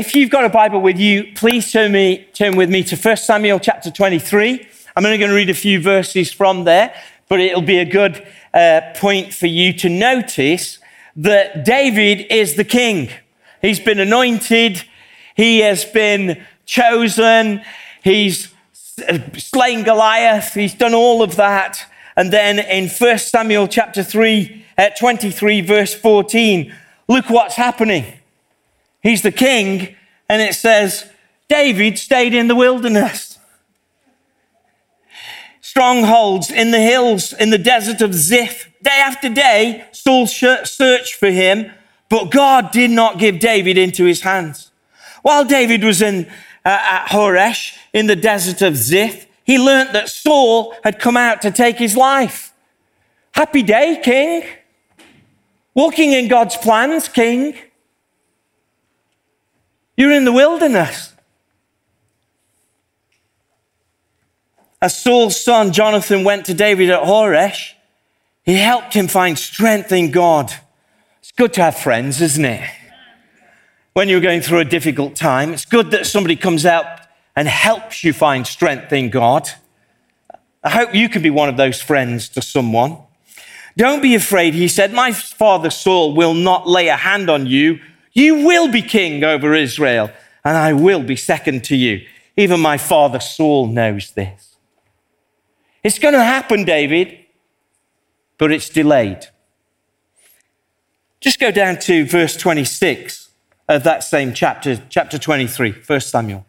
if you've got a Bible with you, please turn, me, turn with me to 1 Samuel chapter 23. I'm only going to read a few verses from there, but it'll be a good uh, point for you to notice that David is the king. He's been anointed, he has been chosen, he's slain Goliath, he's done all of that. And then in 1 Samuel chapter 3, uh, 23, verse 14, look what's happening. He's the king, and it says, David stayed in the wilderness. Strongholds in the hills, in the desert of Ziph. Day after day, Saul searched for him, but God did not give David into his hands. While David was in uh, at Horesh in the desert of Ziph, he learnt that Saul had come out to take his life. Happy day, king. Walking in God's plans, king. You're in the wilderness. As Saul's son Jonathan went to David at Horesh, he helped him find strength in God. It's good to have friends, isn't it? When you're going through a difficult time, it's good that somebody comes out and helps you find strength in God. I hope you can be one of those friends to someone. Don't be afraid, he said. My father Saul will not lay a hand on you you will be king over Israel, and I will be second to you. Even my father Saul knows this. It's going to happen, David, but it's delayed. Just go down to verse 26 of that same chapter, chapter 23, 1 Samuel.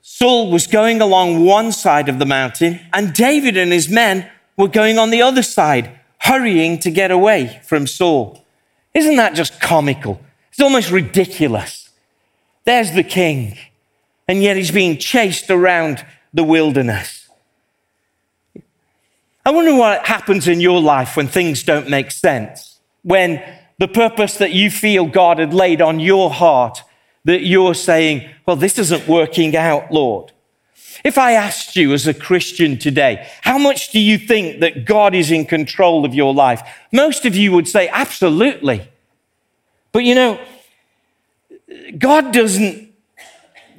Saul was going along one side of the mountain, and David and his men were going on the other side, hurrying to get away from Saul. Isn't that just comical? It's almost ridiculous. There's the king, and yet he's being chased around the wilderness. I wonder what happens in your life when things don't make sense, when the purpose that you feel God had laid on your heart, that you're saying, Well, this isn't working out, Lord. If I asked you as a Christian today, how much do you think that God is in control of your life? Most of you would say, absolutely. But you know, God doesn't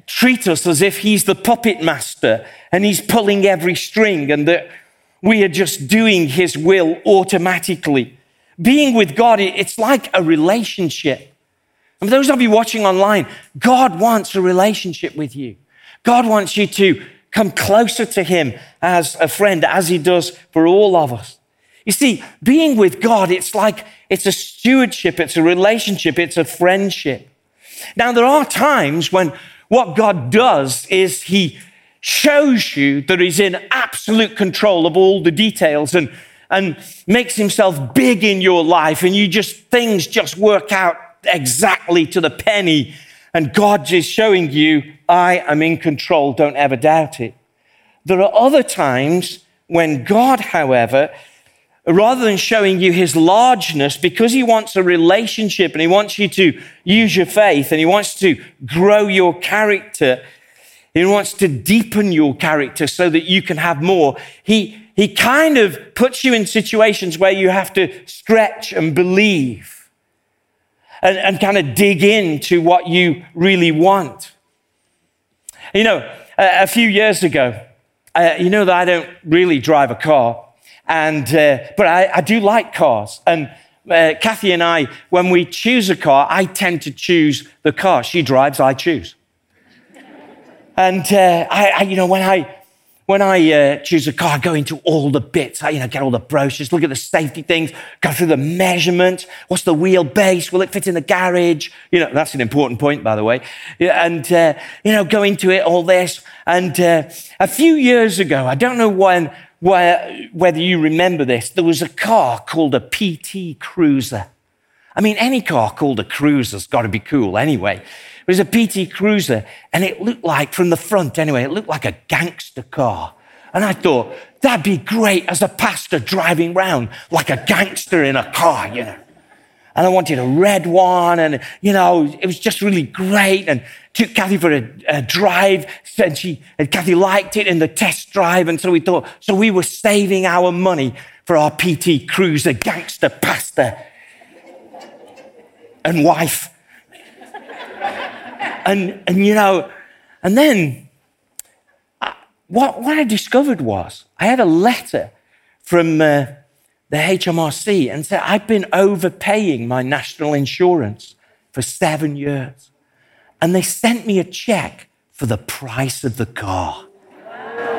treat us as if He's the puppet master and He's pulling every string and that we are just doing His will automatically. Being with God, it's like a relationship. And for those of you watching online, God wants a relationship with you. God wants you to come closer to Him as a friend, as He does for all of us. You see, being with God, it's like it's a stewardship, it's a relationship, it's a friendship. Now, there are times when what God does is He shows you that He's in absolute control of all the details and, and makes Himself big in your life, and you just, things just work out exactly to the penny and God is showing you, I am in control. Don't ever doubt it. There are other times when God, however, rather than showing you his largeness, because he wants a relationship and he wants you to use your faith and he wants to grow your character, he wants to deepen your character so that you can have more. He, he kind of puts you in situations where you have to stretch and believe and, and kind of dig into what you really want. You know, a, a few years ago, uh, you know that I don't really drive a car, and uh, but I, I, do like cars. And uh, Kathy and I, when we choose a car, I tend to choose the car. She drives, I choose. and uh, I, I, you know, when I when I uh, choose a car, I go into all the bits. I, you know, get all the brochures, look at the safety things, go through the measurement. What's the wheelbase? Will it fit in the garage? You know, that's an important point, by the way. And, uh, you know, go into it, all this. And uh, a few years ago, I don't know when, where, whether you remember this, there was a car called a PT Cruiser. I mean, any car called a Cruiser's got to be cool anyway. It was a PT Cruiser, and it looked like, from the front anyway, it looked like a gangster car. And I thought, that'd be great as a pastor driving round like a gangster in a car, you know. And I wanted a red one, and, you know, it was just really great. And took Kathy for a, a drive, and, she, and Kathy liked it in the test drive. And so we thought, so we were saving our money for our PT Cruiser gangster pastor and wife. And, and you know, and then I, uh, what, what I discovered was I had a letter from uh, the HMRC and said, I've been overpaying my national insurance for seven years. And they sent me a check for the price of the car.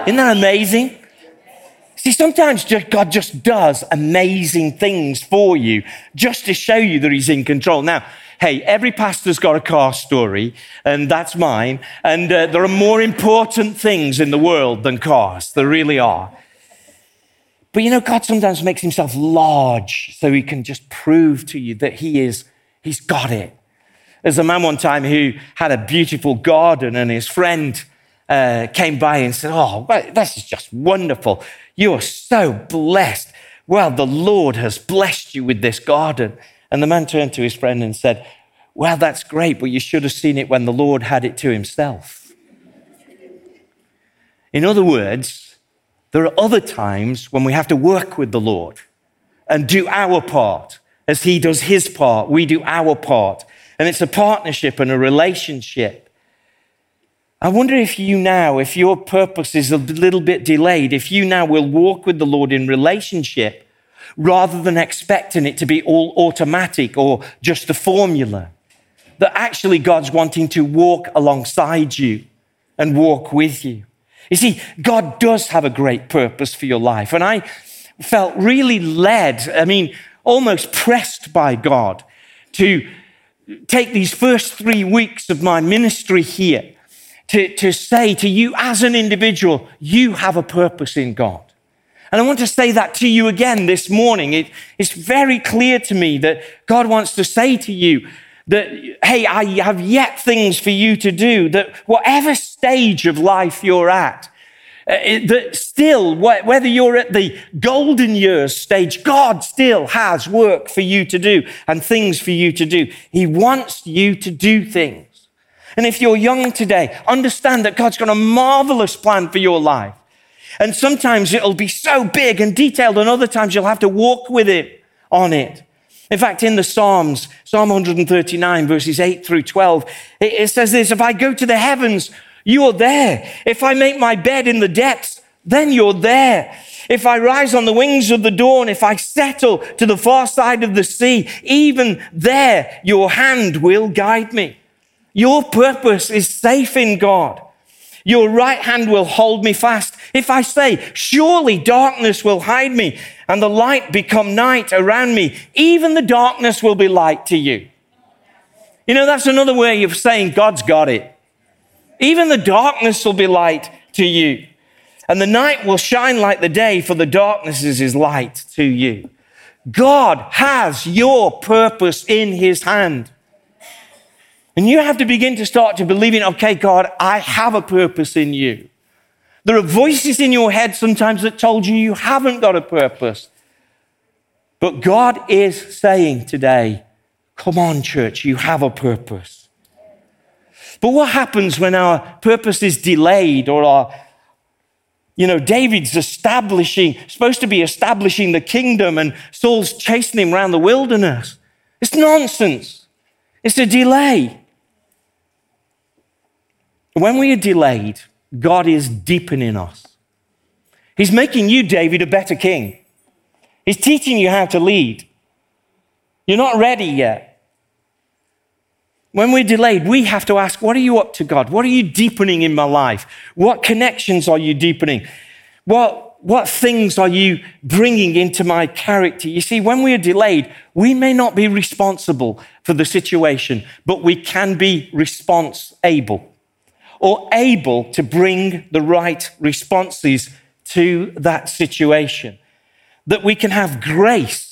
Isn't that amazing? See, sometimes God just does amazing things for you just to show you that He's in control. Now, hey, every pastor's got a car story, and that's mine. And uh, there are more important things in the world than cars. There really are. But you know, God sometimes makes himself large so he can just prove to you that he is, he's got it. There's a man one time who had a beautiful garden, and his friend uh, came by and said, Oh, this is just wonderful. You are so blessed. Well, the Lord has blessed you with this garden. And the man turned to his friend and said, Well, that's great, but you should have seen it when the Lord had it to himself. In other words, there are other times when we have to work with the Lord and do our part. As He does His part, we do our part. And it's a partnership and a relationship. I wonder if you now, if your purpose is a little bit delayed, if you now will walk with the Lord in relationship rather than expecting it to be all automatic or just a formula. That actually God's wanting to walk alongside you and walk with you. You see, God does have a great purpose for your life. And I felt really led, I mean, almost pressed by God to take these first three weeks of my ministry here to, to say to you as an individual, you have a purpose in God. And I want to say that to you again this morning. It, it's very clear to me that God wants to say to you, that, hey, I have yet things for you to do, that whatever stage of life you're at, uh, that still, whether you're at the golden years stage, God still has work for you to do and things for you to do. He wants you to do things. And if you're young today, understand that God's got a marvelous plan for your life. And sometimes it'll be so big and detailed, and other times you'll have to walk with it on it. In fact, in the Psalms, Psalm 139, verses 8 through 12, it, says this If I go to the heavens, you are there. If I make my bed in the depths, then you're there. If I rise on the wings of the dawn, if I settle to the far side of the sea, even there your hand will guide me. Your purpose is safe in God. Your right hand will hold me fast. If I say, surely darkness will hide me and the light become night around me, even the darkness will be light to you. You know, that's another way of saying God's got it. Even the darkness will be light to you. And the night will shine like the day, for the darkness is his light to you. God has your purpose in his hand. And you have to begin to start to believe in, okay, God, I have a purpose in you. There are voices in your head sometimes that told you you haven't got a purpose. But God is saying today, come on, church, you have a purpose. But what happens when our purpose is delayed or our, you know, David's establishing, supposed to be establishing the kingdom and Saul's chasing him around the wilderness? It's nonsense. It's a delay. When we are delayed, God is deepening us. He's making you, David, a better king. He's teaching you how to lead. You're not ready yet. When we're delayed, we have to ask, What are you up to, God? What are you deepening in my life? What connections are you deepening? What, what things are you bringing into my character? You see, when we are delayed, we may not be responsible for the situation, but we can be response able or able to bring the right responses to that situation. That we can have grace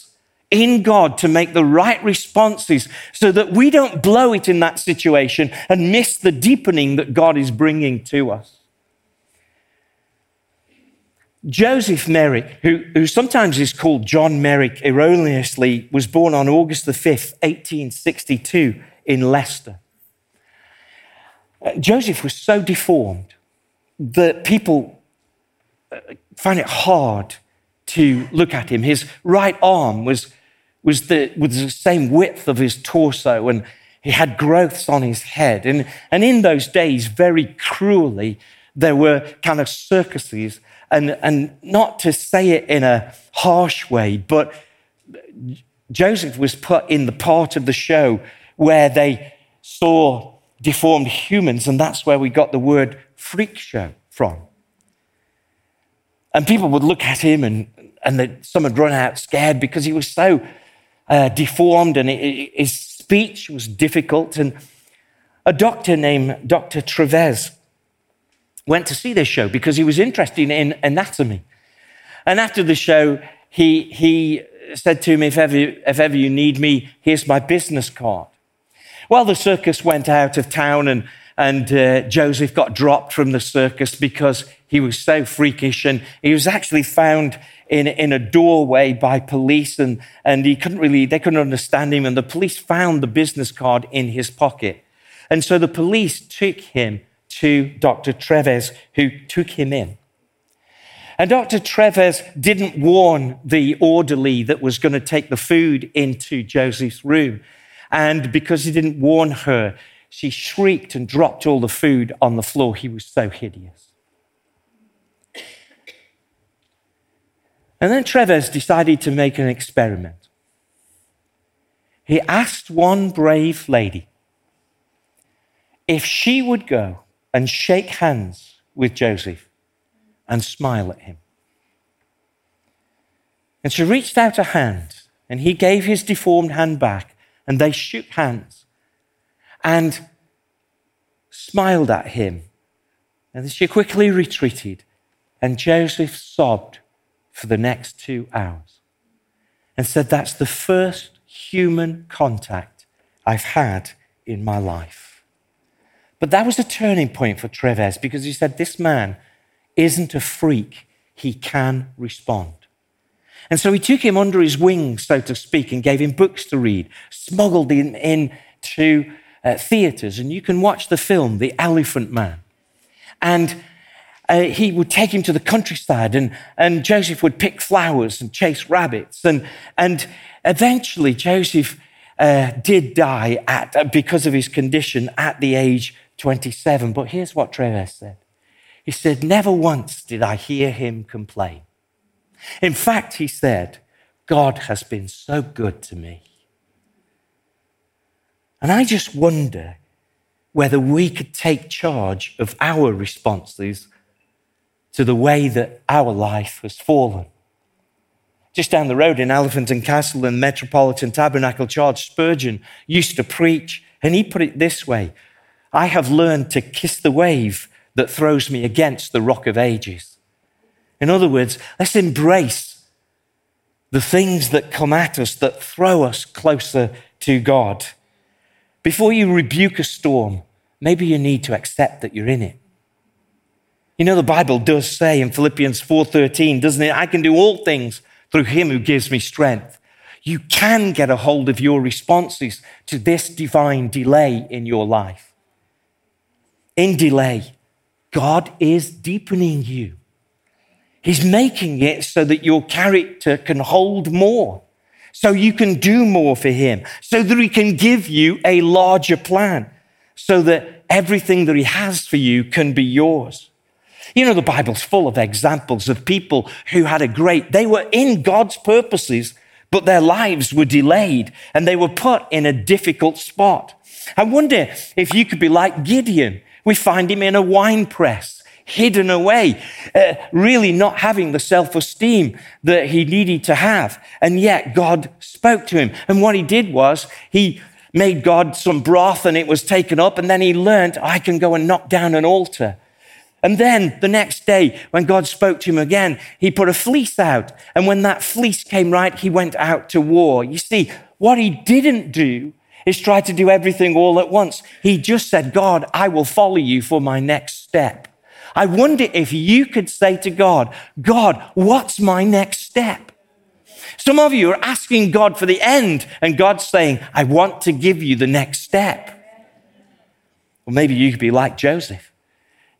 in God to make the right responses so that we don't blow it in that situation and miss the deepening that God is bringing to us. Joseph Merrick, who, who sometimes is called John Merrick erroneously, was born on August the 5th, 1862, in Leicester. Joseph was so deformed that people uh, found it hard to look at him. His right arm was, was, the, was the same width of his torso, and he had growths on his head. And, and in those days, very cruelly, there were kind of circuses. And, and not to say it in a harsh way, but Joseph was put in the part of the show where they saw deformed humans, and that's where we got the word freak show from. And people would look at him, and, and some had run out scared because he was so uh, deformed and it, his speech was difficult. And a doctor named Dr. Treves went to see this show because he was interested in anatomy. And after the show, he, he said to me, if ever, if ever you need me, here's my business card. Well, the circus went out of town and, and uh, Joseph got dropped from the circus because he was so freakish and he was actually found in, in a doorway by police and, and he couldn't really, they couldn't understand him. And the police found the business card in his pocket. And so the police took him to Dr. Treves, who took him in. And Dr. Treves didn't warn the orderly that was going to take the food into Joseph's room. And because he didn't warn her, she shrieked and dropped all the food on the floor. He was so hideous. And then Treves decided to make an experiment. He asked one brave lady if she would go and shake hands with Joseph and smile at him. And she reached out a hand, and he gave his deformed hand back, and they shook hands and smiled at him. And she quickly retreated, and Joseph sobbed for the next two hours and said, That's the first human contact I've had in my life. But that was a turning point for Treves because he said, This man isn't a freak, he can respond. And so he took him under his wing, so to speak, and gave him books to read, smuggled him into uh, theaters. And you can watch the film, The Elephant Man. And uh, he would take him to the countryside and, and Joseph would pick flowers and chase rabbits. And, and eventually, Joseph uh, did die at, uh, because of his condition at the age 27. But here's what Treves said He said, Never once did I hear him complain. In fact, he said, God has been so good to me. And I just wonder whether we could take charge of our responses to the way that our life has fallen. Just down the road in Elephant and Castle and Metropolitan Tabernacle, Charles Spurgeon used to preach, and he put it this way I have learned to kiss the wave that throws me against the rock of ages. In other words, let's embrace the things that come at us that throw us closer to God. Before you rebuke a storm, maybe you need to accept that you're in it. You know, the Bible does say in Philippians 4:13, doesn't it? I can do all things through him who gives me strength. You can get a hold of your responses to this divine delay in your life. In delay, God is deepening you. He's making it so that your character can hold more, so you can do more for Him, so that He can give you a larger plan, so that everything that He has for you can be yours. You know, the Bible's full of examples of people who had a great, they were in God's purposes, but their lives were delayed and they were put in a difficult spot. I wonder if you could be like Gideon. We find him in a wine press, hidden away, uh, really not having the self esteem that he needed to have. And yet God spoke to him. And what he did was he made God some broth and it was taken up. And then he learned, I can go and knock down an altar. And then the next day, when God spoke to him again, he put a fleece out. And when that fleece came right, he went out to war. You see, what he didn't do is try to do everything all at once. He just said, God, I will follow you for my next step. I wonder if you could say to God, God, what's my next step? Some of you are asking God for the end, and God's saying, I want to give you the next step. Well, maybe you could be like Joseph.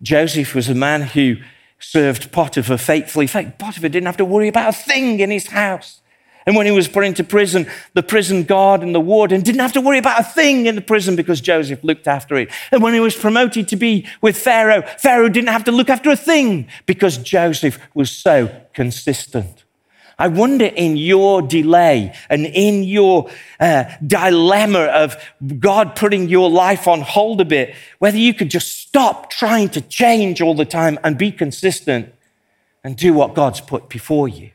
Joseph was a man who served Potiphar faithfully. Potiphar didn't have to worry about a thing in his house. And when he was put into prison, the prison guard and the warden didn't have to worry about a thing in the prison because Joseph looked after it. And when he was promoted to be with Pharaoh, Pharaoh didn't have to look after a thing because Joseph was so consistent. I wonder in your delay and in your uh, dilemma of God putting your life on hold a bit, whether you could just stop trying to change all the time and be consistent and do what God's put before you.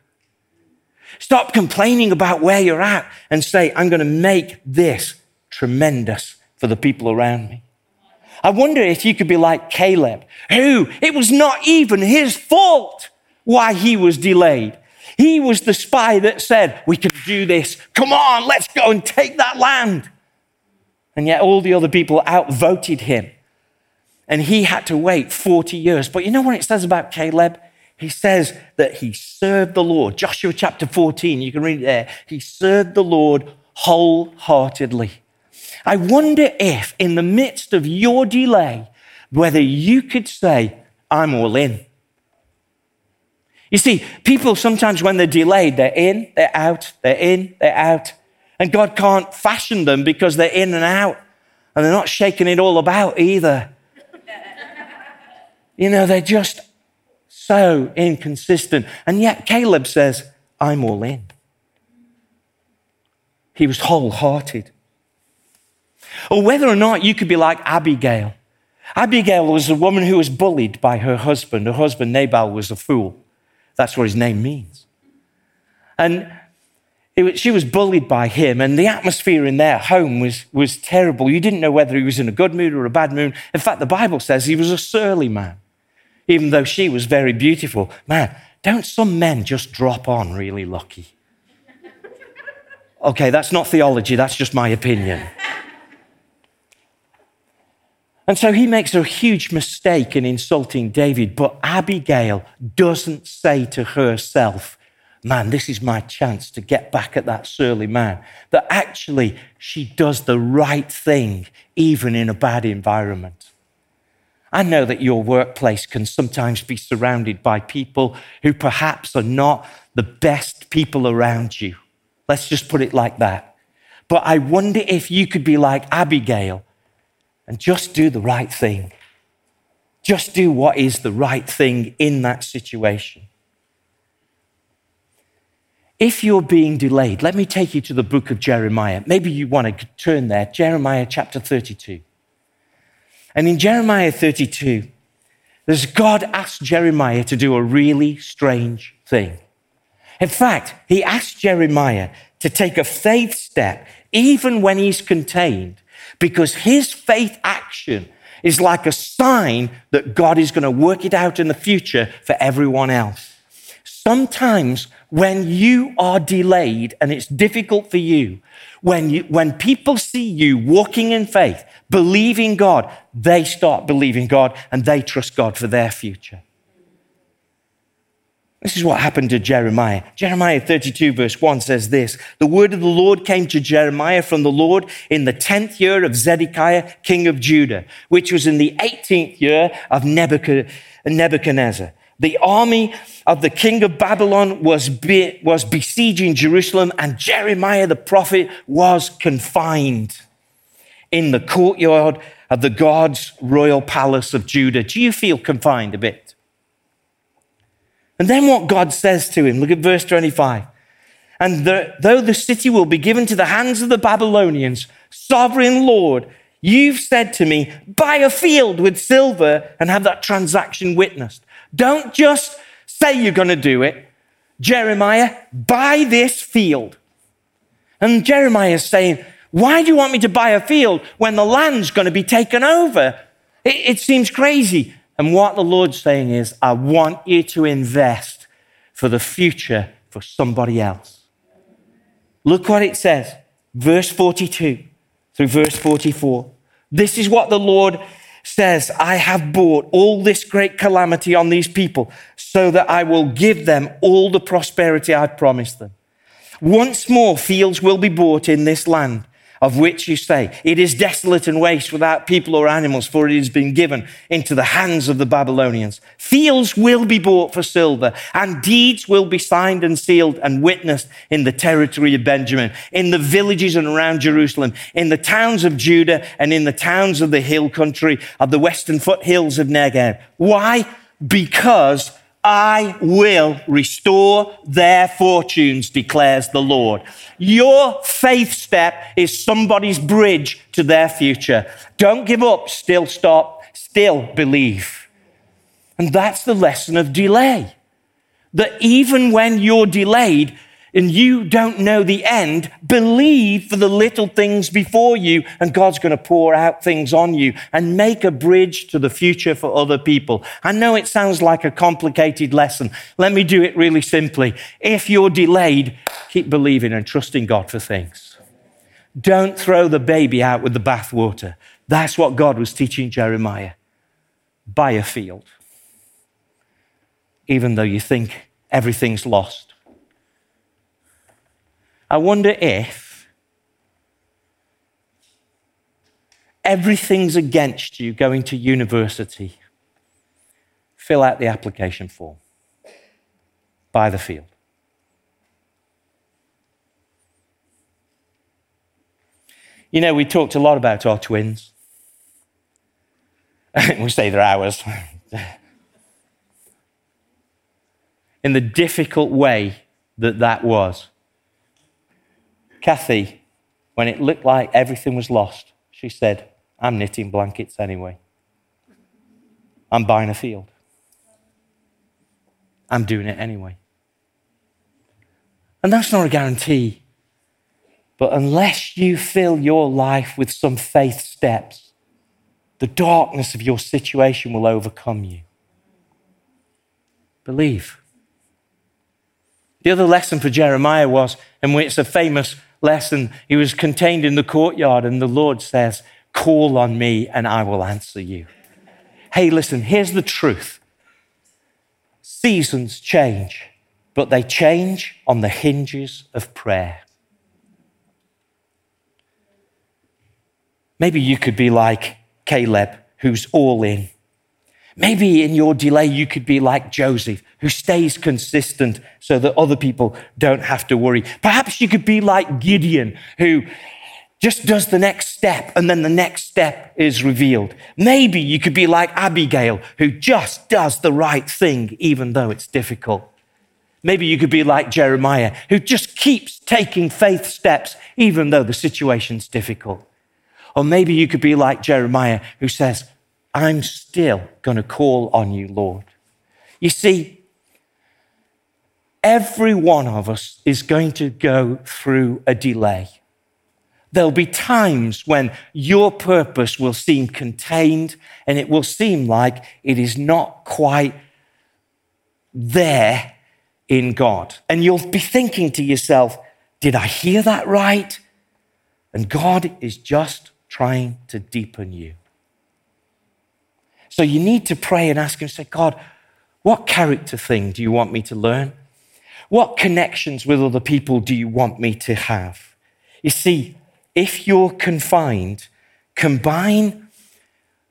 Stop complaining about where you're at and say, I'm going to make this tremendous for the people around me. I wonder if you could be like Caleb, who it was not even his fault why he was delayed. He was the spy that said, We can do this. Come on, let's go and take that land. And yet all the other people outvoted him. And he had to wait 40 years. But you know what it says about Caleb? He says that he served the Lord. Joshua chapter 14, you can read it there. He served the Lord wholeheartedly. I wonder if, in the midst of your delay, whether you could say, I'm all in. You see, people sometimes, when they're delayed, they're in, they're out, they're in, they're out. And God can't fashion them because they're in and out. And they're not shaking it all about either. you know, they're just so inconsistent. And yet Caleb says, I'm all in. He was wholehearted. Or whether or not you could be like Abigail. Abigail was a woman who was bullied by her husband. Her husband, Nabal, was a fool. That's what his name means. And was, she was bullied by him, and the atmosphere in their home was, was terrible. You didn't know whether he was in a good mood or a bad mood. In fact, the Bible says he was a surly man even though she was very beautiful. Man, don't some men just drop on really lucky? Okay, that's not theology, that's just my opinion. And so he makes a huge mistake in insulting David, but Abigail doesn't say to herself, Man, this is my chance to get back at that surly man. That actually she does the right thing, even in a bad environment. I know that your workplace can sometimes be surrounded by people who perhaps are not the best people around you. Let's just put it like that. But I wonder if you could be like Abigail and just do the right thing. Just do what is the right thing in that situation. If you're being delayed, let me take you to the book of Jeremiah. Maybe you want to turn there, Jeremiah chapter 32. And in Jeremiah 32, there's God asked Jeremiah to do a really strange thing. In fact, he asked Jeremiah to take a faith step even when he's contained, because his faith action is like a sign that God is going to work it out in the future for everyone else. Sometimes when you are delayed and it's difficult for you, when, you, when people see you walking in faith, believing God, they start believing God and they trust God for their future. This is what happened to Jeremiah. Jeremiah 32, verse 1 says this The word of the Lord came to Jeremiah from the Lord in the 10th year of Zedekiah, king of Judah, which was in the 18th year of Nebuchadnezzar. The army of the king of Babylon was, be, was besieging Jerusalem, and Jeremiah the prophet was confined in the courtyard of the God's royal palace of Judah. Do you feel confined a bit? And then what God says to him, look at verse 25. And the, though the city will be given to the hands of the Babylonians, sovereign Lord, you've said to me, buy a field with silver and have that transaction witnessed. Don't just say you're going to do it. Jeremiah, buy this field. And Jeremiah is saying, Why do you want me to buy a field when the land's going to be taken over? It, it seems crazy. And what the Lord's saying is, I want you to invest for the future for somebody else. Look what it says, verse 42 through verse 44. This is what the Lord says, I have brought all this great calamity on these people so that I will give them all the prosperity I've promised them. Once more, fields will be bought in this land, of which you say, It is desolate and waste without people or animals, for it has been given into the hands of the Babylonians. Fields will be bought for silver, and deeds will be signed and sealed and witnessed in the territory of Benjamin, in the villages and around Jerusalem, in the towns of Judah, and in the towns of the hill country of the western foothills of Negev. Why? Because I will restore their fortunes, declares the Lord. Your faith step is somebody's bridge to their future. Don't give up, still stop, still believe. And that's the lesson of delay. That even when you're delayed, and you don't know the end, believe for the little things before you, and God's going to pour out things on you and make a bridge to the future for other people. I know it sounds like a complicated lesson. Let me do it really simply. If you're delayed, keep believing and trusting God for things. Don't throw the baby out with the bathwater. That's what God was teaching Jeremiah. Buy a field, even though you think everything's lost I wonder if everything's against you going to university. Fill out the application form. Buy the field. You know, we talked a lot about our twins. we say they're ours. In the difficult way that that was. Kathy, when it looked like everything was lost, she said, I'm knitting blankets anyway. I'm buying a field. I'm doing it anyway. And that's not a guarantee. But unless you fill your life with some faith steps, the darkness of your situation will overcome you. Believe. The other lesson for Jeremiah was, and it's a famous lesson. He was contained in the courtyard, and the Lord says, Call on me, and I will answer you. Hey, listen, here's the truth seasons change, but they change on the hinges of prayer. Maybe you could be like Caleb, who's all in. Maybe in your delay, you could be like Joseph, who stays consistent so that other people don't have to worry. Perhaps you could be like Gideon, who just does the next step and then the next step is revealed. Maybe you could be like Abigail, who just does the right thing even though it's difficult. Maybe you could be like Jeremiah, who just keeps taking faith steps even though the situation's difficult. Or maybe you could be like Jeremiah, who says, I'm still going to call on you, Lord. You see, every one of us is going to go through a delay. There'll be times when your purpose will seem contained and it will seem like it is not quite there in God. And you'll be thinking to yourself, did I hear that right? And God is just trying to deepen you. So you need to pray and ask Him, say, God, what character thing do you want me to learn? What connections with other people do you want me to have? You see, if you're confined, combine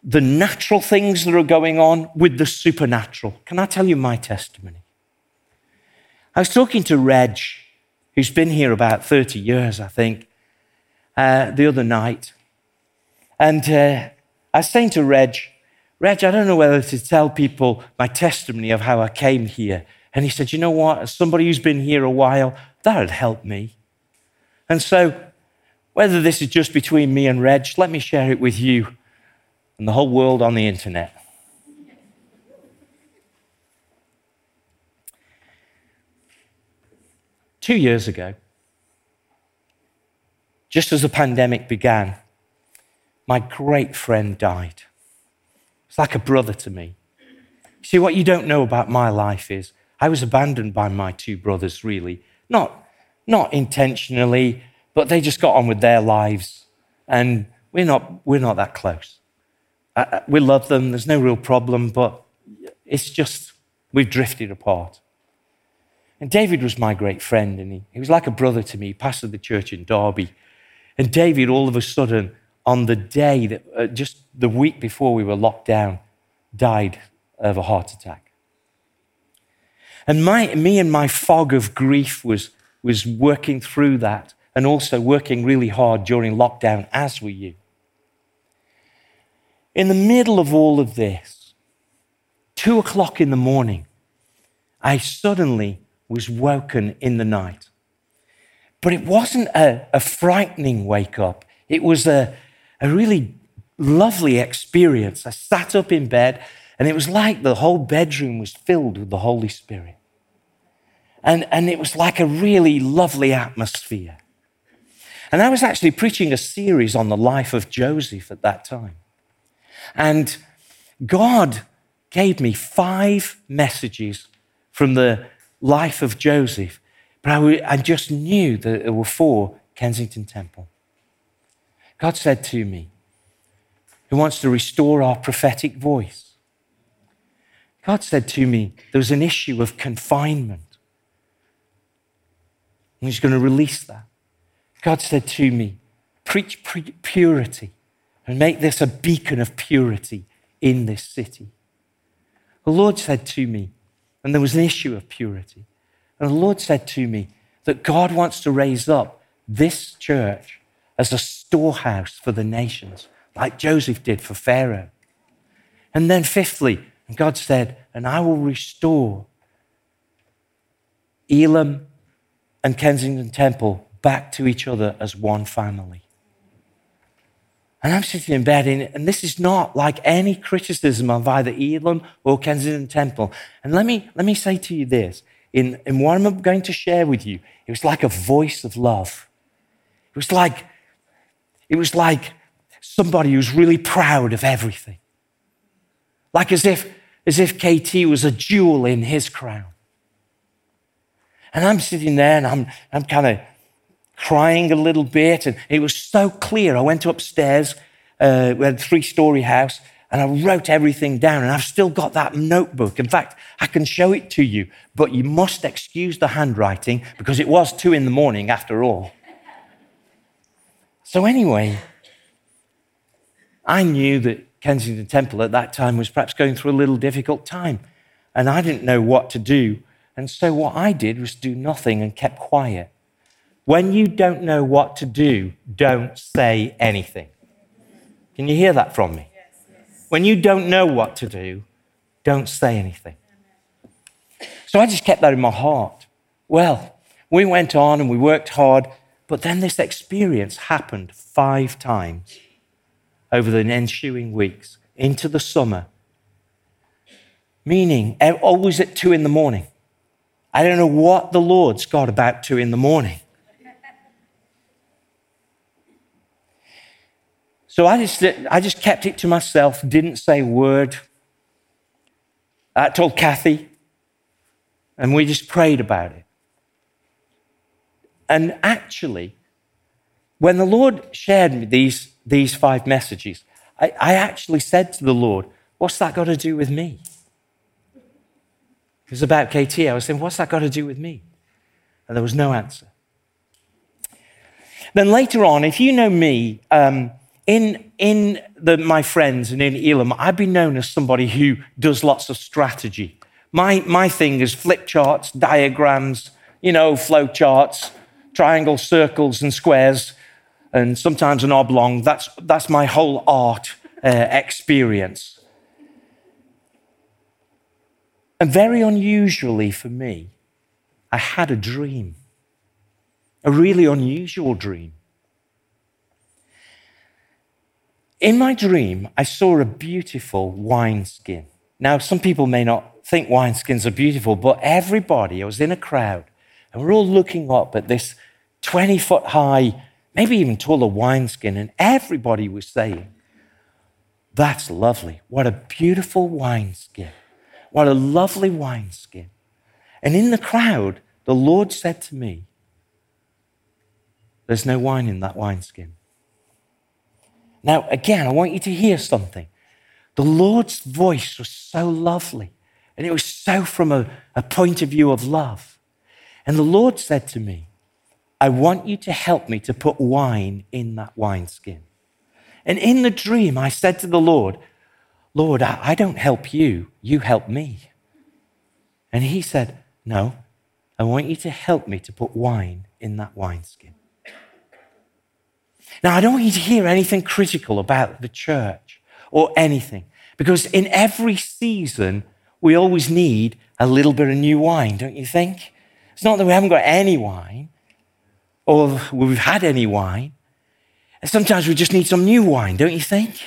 the natural things that are going on with the supernatural. Can I tell you my testimony? I was talking to Reg, who's been here about 30 years, I think, uh, the other night. And uh, I was saying to Reg, Reg, I don't know whether to tell people my testimony of how I came here. And he said, You know what? As somebody who's been here a while, that would help me. And so, whether this is just between me and Reg, let me share it with you and the whole world on the internet. Two years ago, just as the pandemic began, my great friend died. Like a brother to me. See, what you don't know about my life is I was abandoned by my two brothers, really. Not, not intentionally, but they just got on with their lives. And we're not, we're not that close. Uh, we love them, there's no real problem, but it's just we've drifted apart. And David was my great friend, and he, he was like a brother to me. He pastored the church in Derby. And David, all of a sudden, on the day that uh, just the week before we were locked down, died of a heart attack. And my, me and my fog of grief was, was working through that and also working really hard during lockdown, as were you. In the middle of all of this, two o'clock in the morning, I suddenly was woken in the night. But it wasn't a, a frightening wake up, it was a, a really lovely experience. I sat up in bed, and it was like the whole bedroom was filled with the Holy Spirit. And, and it was like a really lovely atmosphere. And I was actually preaching a series on the life of Joseph at that time. And God gave me five messages from the life of Joseph, but I, I just knew that there were for Kensington Temple. God said to me, He wants to restore our prophetic voice. God said to me, there was an issue of confinement. And He's going to release that. God said to me, preach purity and make this a beacon of purity in this city. The Lord said to me, and there was an issue of purity, and the Lord said to me that God wants to raise up this church as a storehouse for the nations, like Joseph did for Pharaoh. And then, fifthly, God said, and I will restore Elim and Kensington Temple back to each other as one family. And I'm sitting in bed, and this is not like any criticism of either Elim or Kensington Temple. And let me, let me say to you this in, in what I'm going to share with you, it was like a voice of love. It was like, it was like somebody who's really proud of everything. Like as if, as if KT was a jewel in his crown. And I'm sitting there and I'm, I'm kind of crying a little bit. And it was so clear. I went upstairs, uh, we had a three story house, and I wrote everything down. And I've still got that notebook. In fact, I can show it to you, but you must excuse the handwriting because it was two in the morning after all. So, anyway, I knew that Kensington Temple at that time was perhaps going through a little difficult time, and I didn't know what to do. And so, what I did was do nothing and kept quiet. When you don't know what to do, don't say anything. Can you hear that from me? When you don't know what to do, don't say anything. So I just kept that in my heart. Well, we went on and we worked hard, but then this experience happened five times over the ensuing weeks into the summer, meaning always at two in the morning. I don't know what the Lord's got about two in the morning. So I just, I just kept it to myself, didn't say a word. I told Kathy, and we just prayed about it. And actually, when the Lord shared me these, these five messages, I, I actually said to the Lord, What's that got to do with me? It was about KT. I was saying, What's that got to do with me? And there was no answer. Then later on, if you know me, um, in, in the, my friends and in Elim, I've been known as somebody who does lots of strategy. My, my thing is flip charts, diagrams, you know, flow charts, triangles, circles, and squares, and sometimes an oblong. That's, that's my whole art uh, experience. And very unusually for me, I had a dream, a really unusual dream. In my dream, I saw a beautiful wineskin. Now, some people may not think wineskins are beautiful, but everybody, I was in a crowd, and we're all looking up at this 20 foot high, maybe even taller wineskin, and everybody was saying, That's lovely. What a beautiful wineskin. What a lovely wineskin. And in the crowd, the Lord said to me, There's no wine in that wineskin. Now, again, I want you to hear something. The Lord's voice was so lovely, and it was so from a, a point of view of love. And the Lord said to me, I want you to help me to put wine in that wineskin. And in the dream, I said to the Lord, Lord, I don't help you, you help me. And he said, No, I want you to help me to put wine in that wineskin. Now, I don't want you to hear anything critical about the church or anything, because in every season, we always need a little bit of new wine, don't you think? It's not that we haven't got any wine or we've had any wine. Sometimes we just need some new wine, don't you think?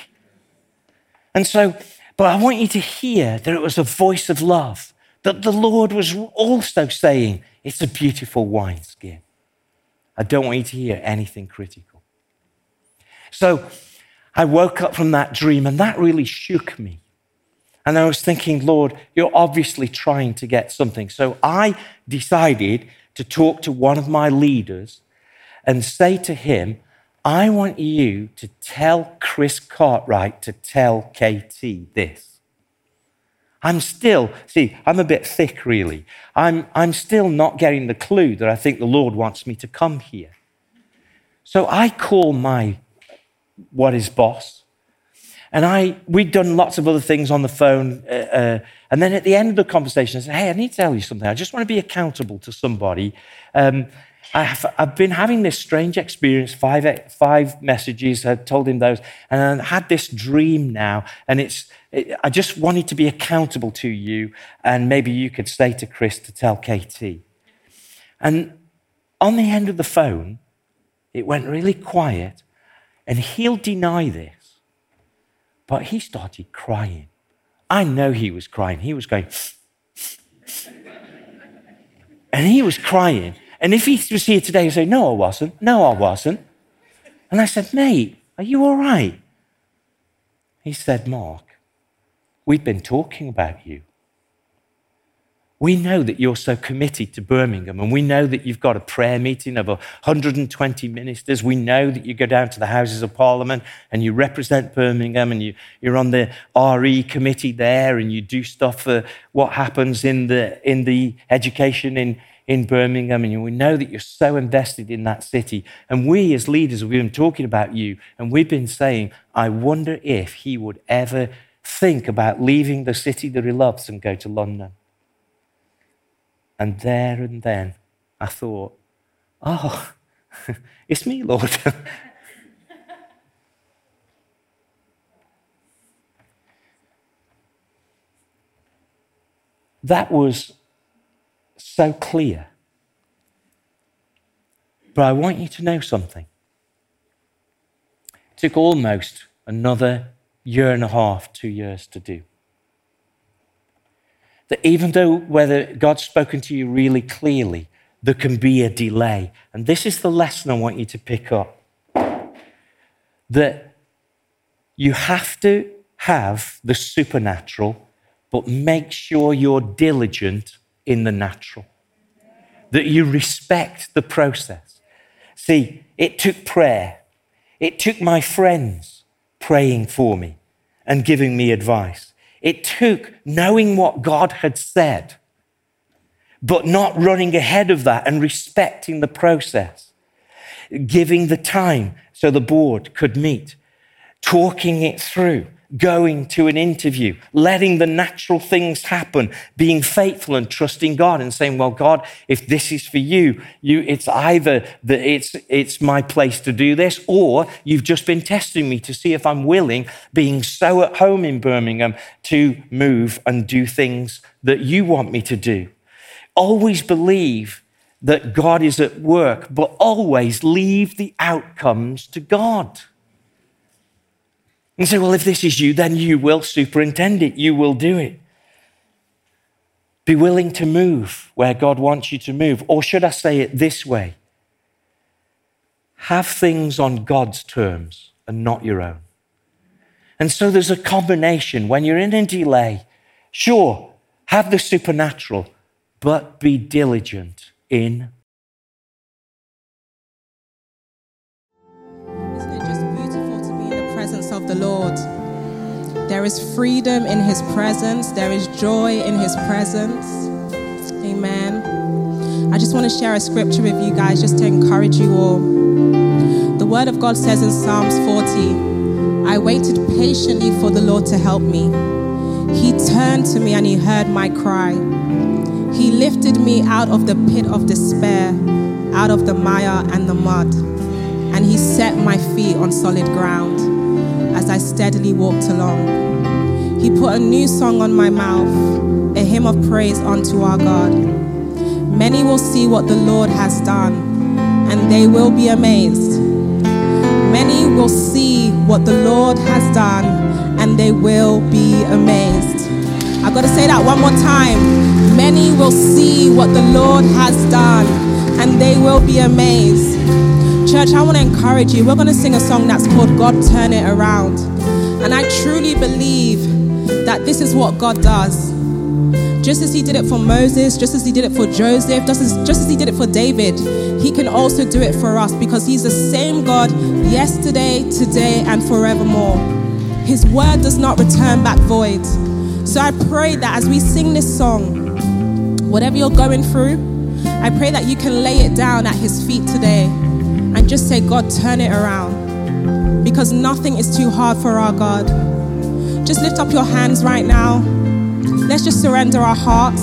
And so, but I want you to hear that it was a voice of love, that the Lord was also saying, It's a beautiful wineskin. I don't want you to hear anything critical. So I woke up from that dream, and that really shook me. And I was thinking, Lord, you're obviously trying to get something. So I decided to talk to one of my leaders and say to him, I want you to tell Chris Cartwright to tell KT this. I'm still, see, I'm a bit thick really. I'm, I'm still not getting the clue that I think the Lord wants me to come here. So I call my, what is boss, and I, we'd done lots of other things on the phone. Uh, uh, and then at the end of the conversation, I said, Hey, I need to tell you something. I just want to be accountable to somebody. Um, I have, I've been having this strange experience, five, five messages, I told him those, and I had this dream now, and it's, it, I just wanted to be accountable to you, and maybe you could say to Chris to tell KT. And on the end of the phone, it went really quiet, and he'll deny this, but he started crying. I know he was crying. He was going, and he was crying. And if he was here today, he'd say, No, I wasn't. No, I wasn't. And I said, Mate, are you all right? He said, Mark, we've been talking about you. We know that you're so committed to Birmingham, and we know that you've got a prayer meeting of 120 ministers. We know that you go down to the Houses of Parliament and you represent Birmingham, and you, you're on the RE committee there, and you do stuff for what happens in the, in the education in, in Birmingham, and we know that you're so invested in that city. And we, as leaders, we've been talking about you, and we've been saying, I wonder if he would ever think about leaving the city that he loves and go to London. And there and then, I thought, oh, it's me, Lord. that was so clear. But I want you to know something. It took almost another year and a half, two years to do. That even though whether God's spoken to you really clearly, there can be a delay. And this is the lesson I want you to pick up. That you have to have the supernatural, but make sure you're diligent in the natural, that you respect the process. See, it took prayer, it took my friends praying for me and giving me advice. It took knowing what God had said, but not running ahead of that and respecting the process, giving the time so the board could meet, talking it through, going to an interview, letting the natural things happen, being faithful and trusting God and saying, well, God, if this is for you, you, it's either that it's, it's my place to do this, or you've just been testing me to see if I'm willing, being so at home in Birmingham, to move and do things that you want me to do. Always believe that God is at work, but always leave the outcomes to God. And say, well, if this is you, then you will superintend it, you will do it. Be willing to move where God wants you to move. Or should I say it this way? Have things on God's terms and not your own. And so there's a combination. When you're in a delay, sure, have the supernatural, but be diligent in of the Lord. There is freedom in His presence, there is joy in His presence. Amen. I just want to share a scripture with you guys just to encourage you all. The word of God says in Psalms 40, I waited patiently for the Lord to help me. He turned to me and he heard my cry. He lifted me out of the pit of despair, out of the mire and the mud, and he set my feet on solid ground as I steadily walked along. He put a new song on my mouth, a hymn of praise unto our God. Many will see what the Lord has done, and they will be amazed. Many will see what the Lord has done, and they will be amazed. I've got to say that one more time. Many will see what the Lord has done, and they will be amazed. Church, I want to encourage you. We're going to sing a song that's called God Turn It Around. And I truly believe that this is what God does. Just as he did it for Moses, just as he did it for Joseph, just as, just as he did it for David, he can also do it for us because he's the same God yesterday, today, and forevermore. His word does not return back void. So I pray that as we sing this song, whatever you're going through, I pray that you can lay it down at his feet today and just say, God, turn it around. Because nothing is too hard for our God. Just lift up your hands right now. Let's just surrender our hearts.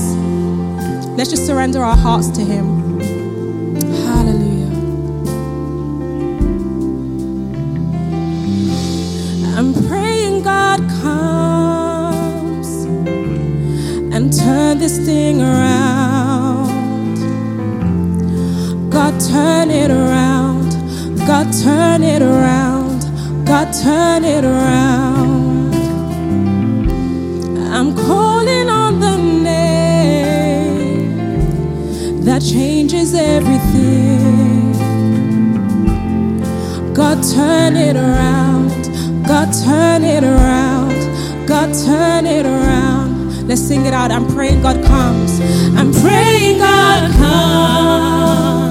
Let's just surrender our hearts to Him. Hallelujah. I'm praying God comes and turn this thing around. Turn it around. God, turn it around. God, turn it around. I'm calling on the name that changes everything. God, turn it around. God, turn it around. God, turn it around. Let's sing it out. I'm praying God comes. I'm praying God comes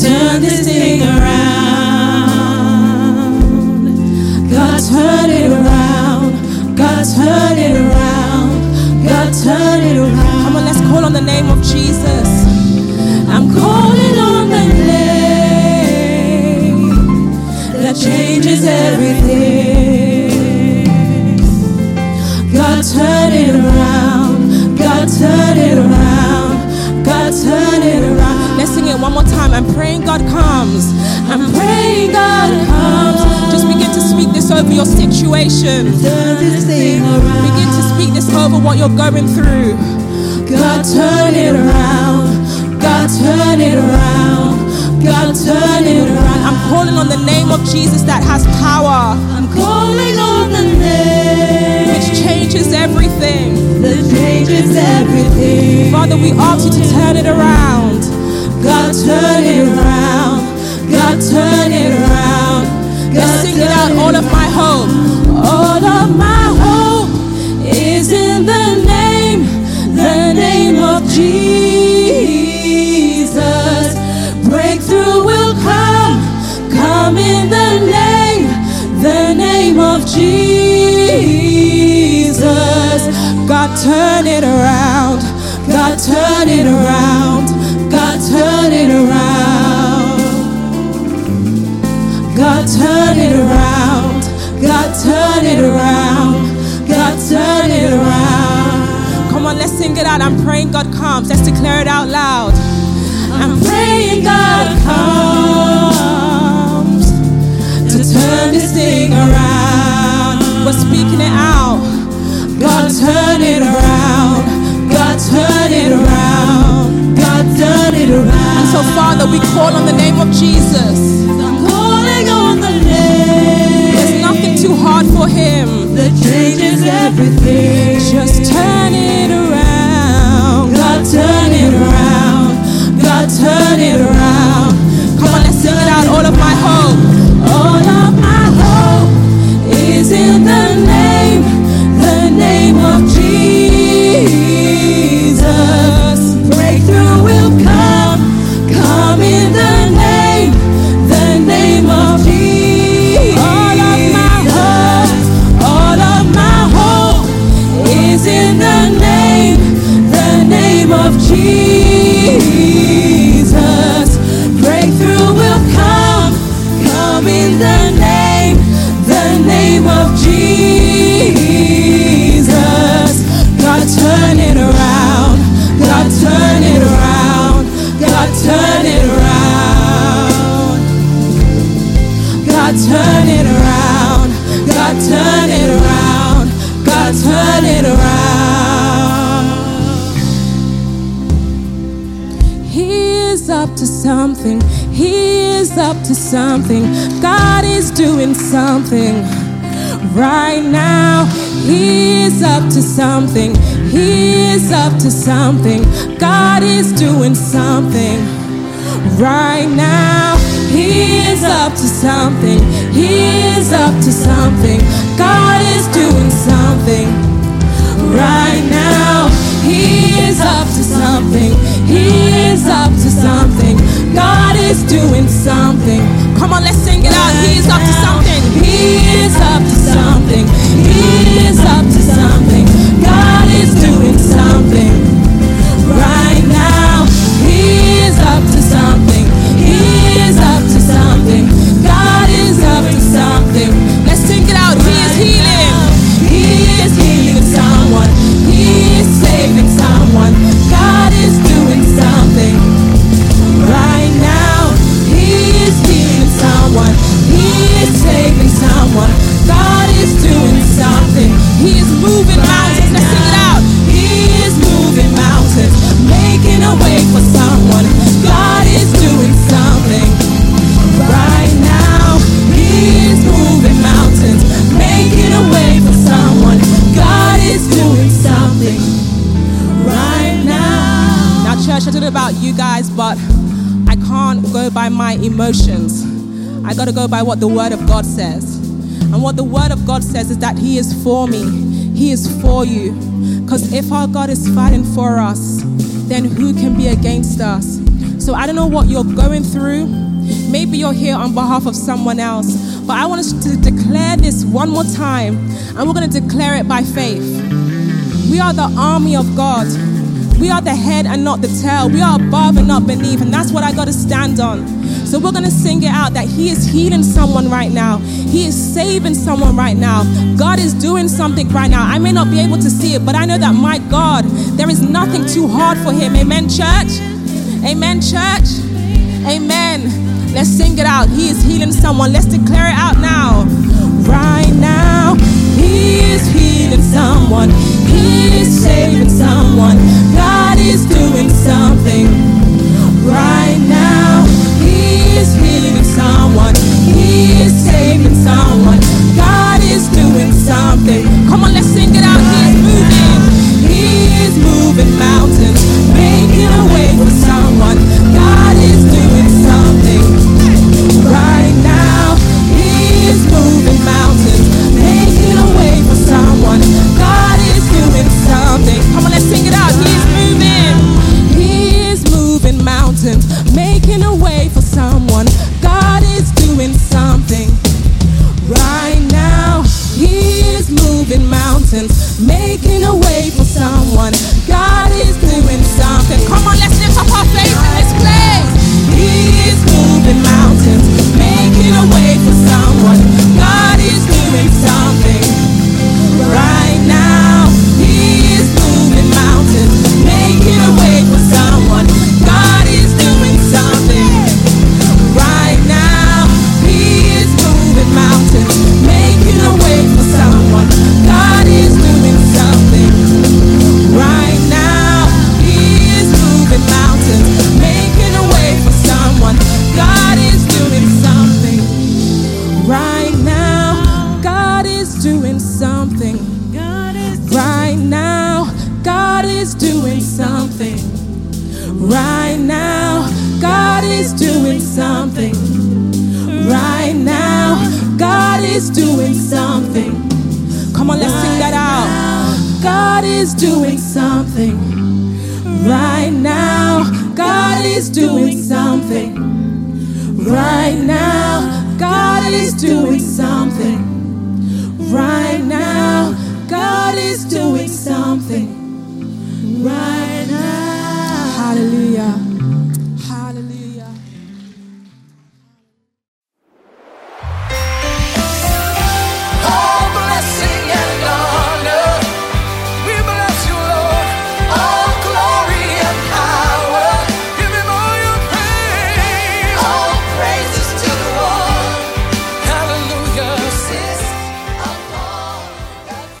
turn this thing around. God, turn it around. God, turn it around. God, turn it around. Come on, let's call on the name of Jesus. I'm calling on the name that changes everything. Time. I'm praying God comes. I'm praying God comes. Just begin to speak this over your situation. Turn this thing around. Begin to speak this over what you're going through. God, turn it around. God, turn it around. God, turn it around. I'm calling on the name of Jesus that has power, I'm calling on the name which changes everything. that changes everything. Father, we ask you to turn it around. God, turn it around. God, turn it around. God, sing it out. All of my hope. All of my hope is in the name, the name of Jesus. Breakthrough will come, come in the name, the name of Jesus. God, turn it around. God, turn it around. Turn it around. God, turn it around. God, turn it around. Come on, let's sing it out. I'm praying God comes. Let's declare it out loud. I'm praying God comes to turn this thing around. We're speaking it out. God, turn it around. God, turn it around. God, turn it around. And so, Father, we call on the name of Jesus. Him. that changes everything. Just turn it around. God, turn it around. God, turn it around. Something. God is doing something right now. He is up to something. He is up to something. God is doing something right now. He is up to something. He is up to something. God is doing something right now. He is up to something. He is up to something. God is doing something. Come on, let's sing it out. He is up to something. He is up to something. He is up to something. My emotions. I got to go by what the Word of God says. And what the Word of God says is that He is for me, He is for you. Because if our God is fighting for us, then who can be against us? So I don't know what you're going through. Maybe you're here on behalf of someone else. But I want us to declare this one more time, and we're going to declare it by faith. We are the army of God. We are the head and not the tail. We are above and not beneath. And that's what I got to stand on. So we're going to sing it out that He is healing someone right now. He is saving someone right now. God is doing something right now. I may not be able to see it, but I know that my God, there is nothing too hard for Him. Amen, church? Amen, church? Amen. Let's sing it out. He is healing someone. Let's declare it out now. Right now, He is healing someone. He is saving someone. God is doing something. Right now, is healing someone. He is saving someone. God is doing something. Come on, let's sing it out. He is moving. He is moving mountains, making a way for someone.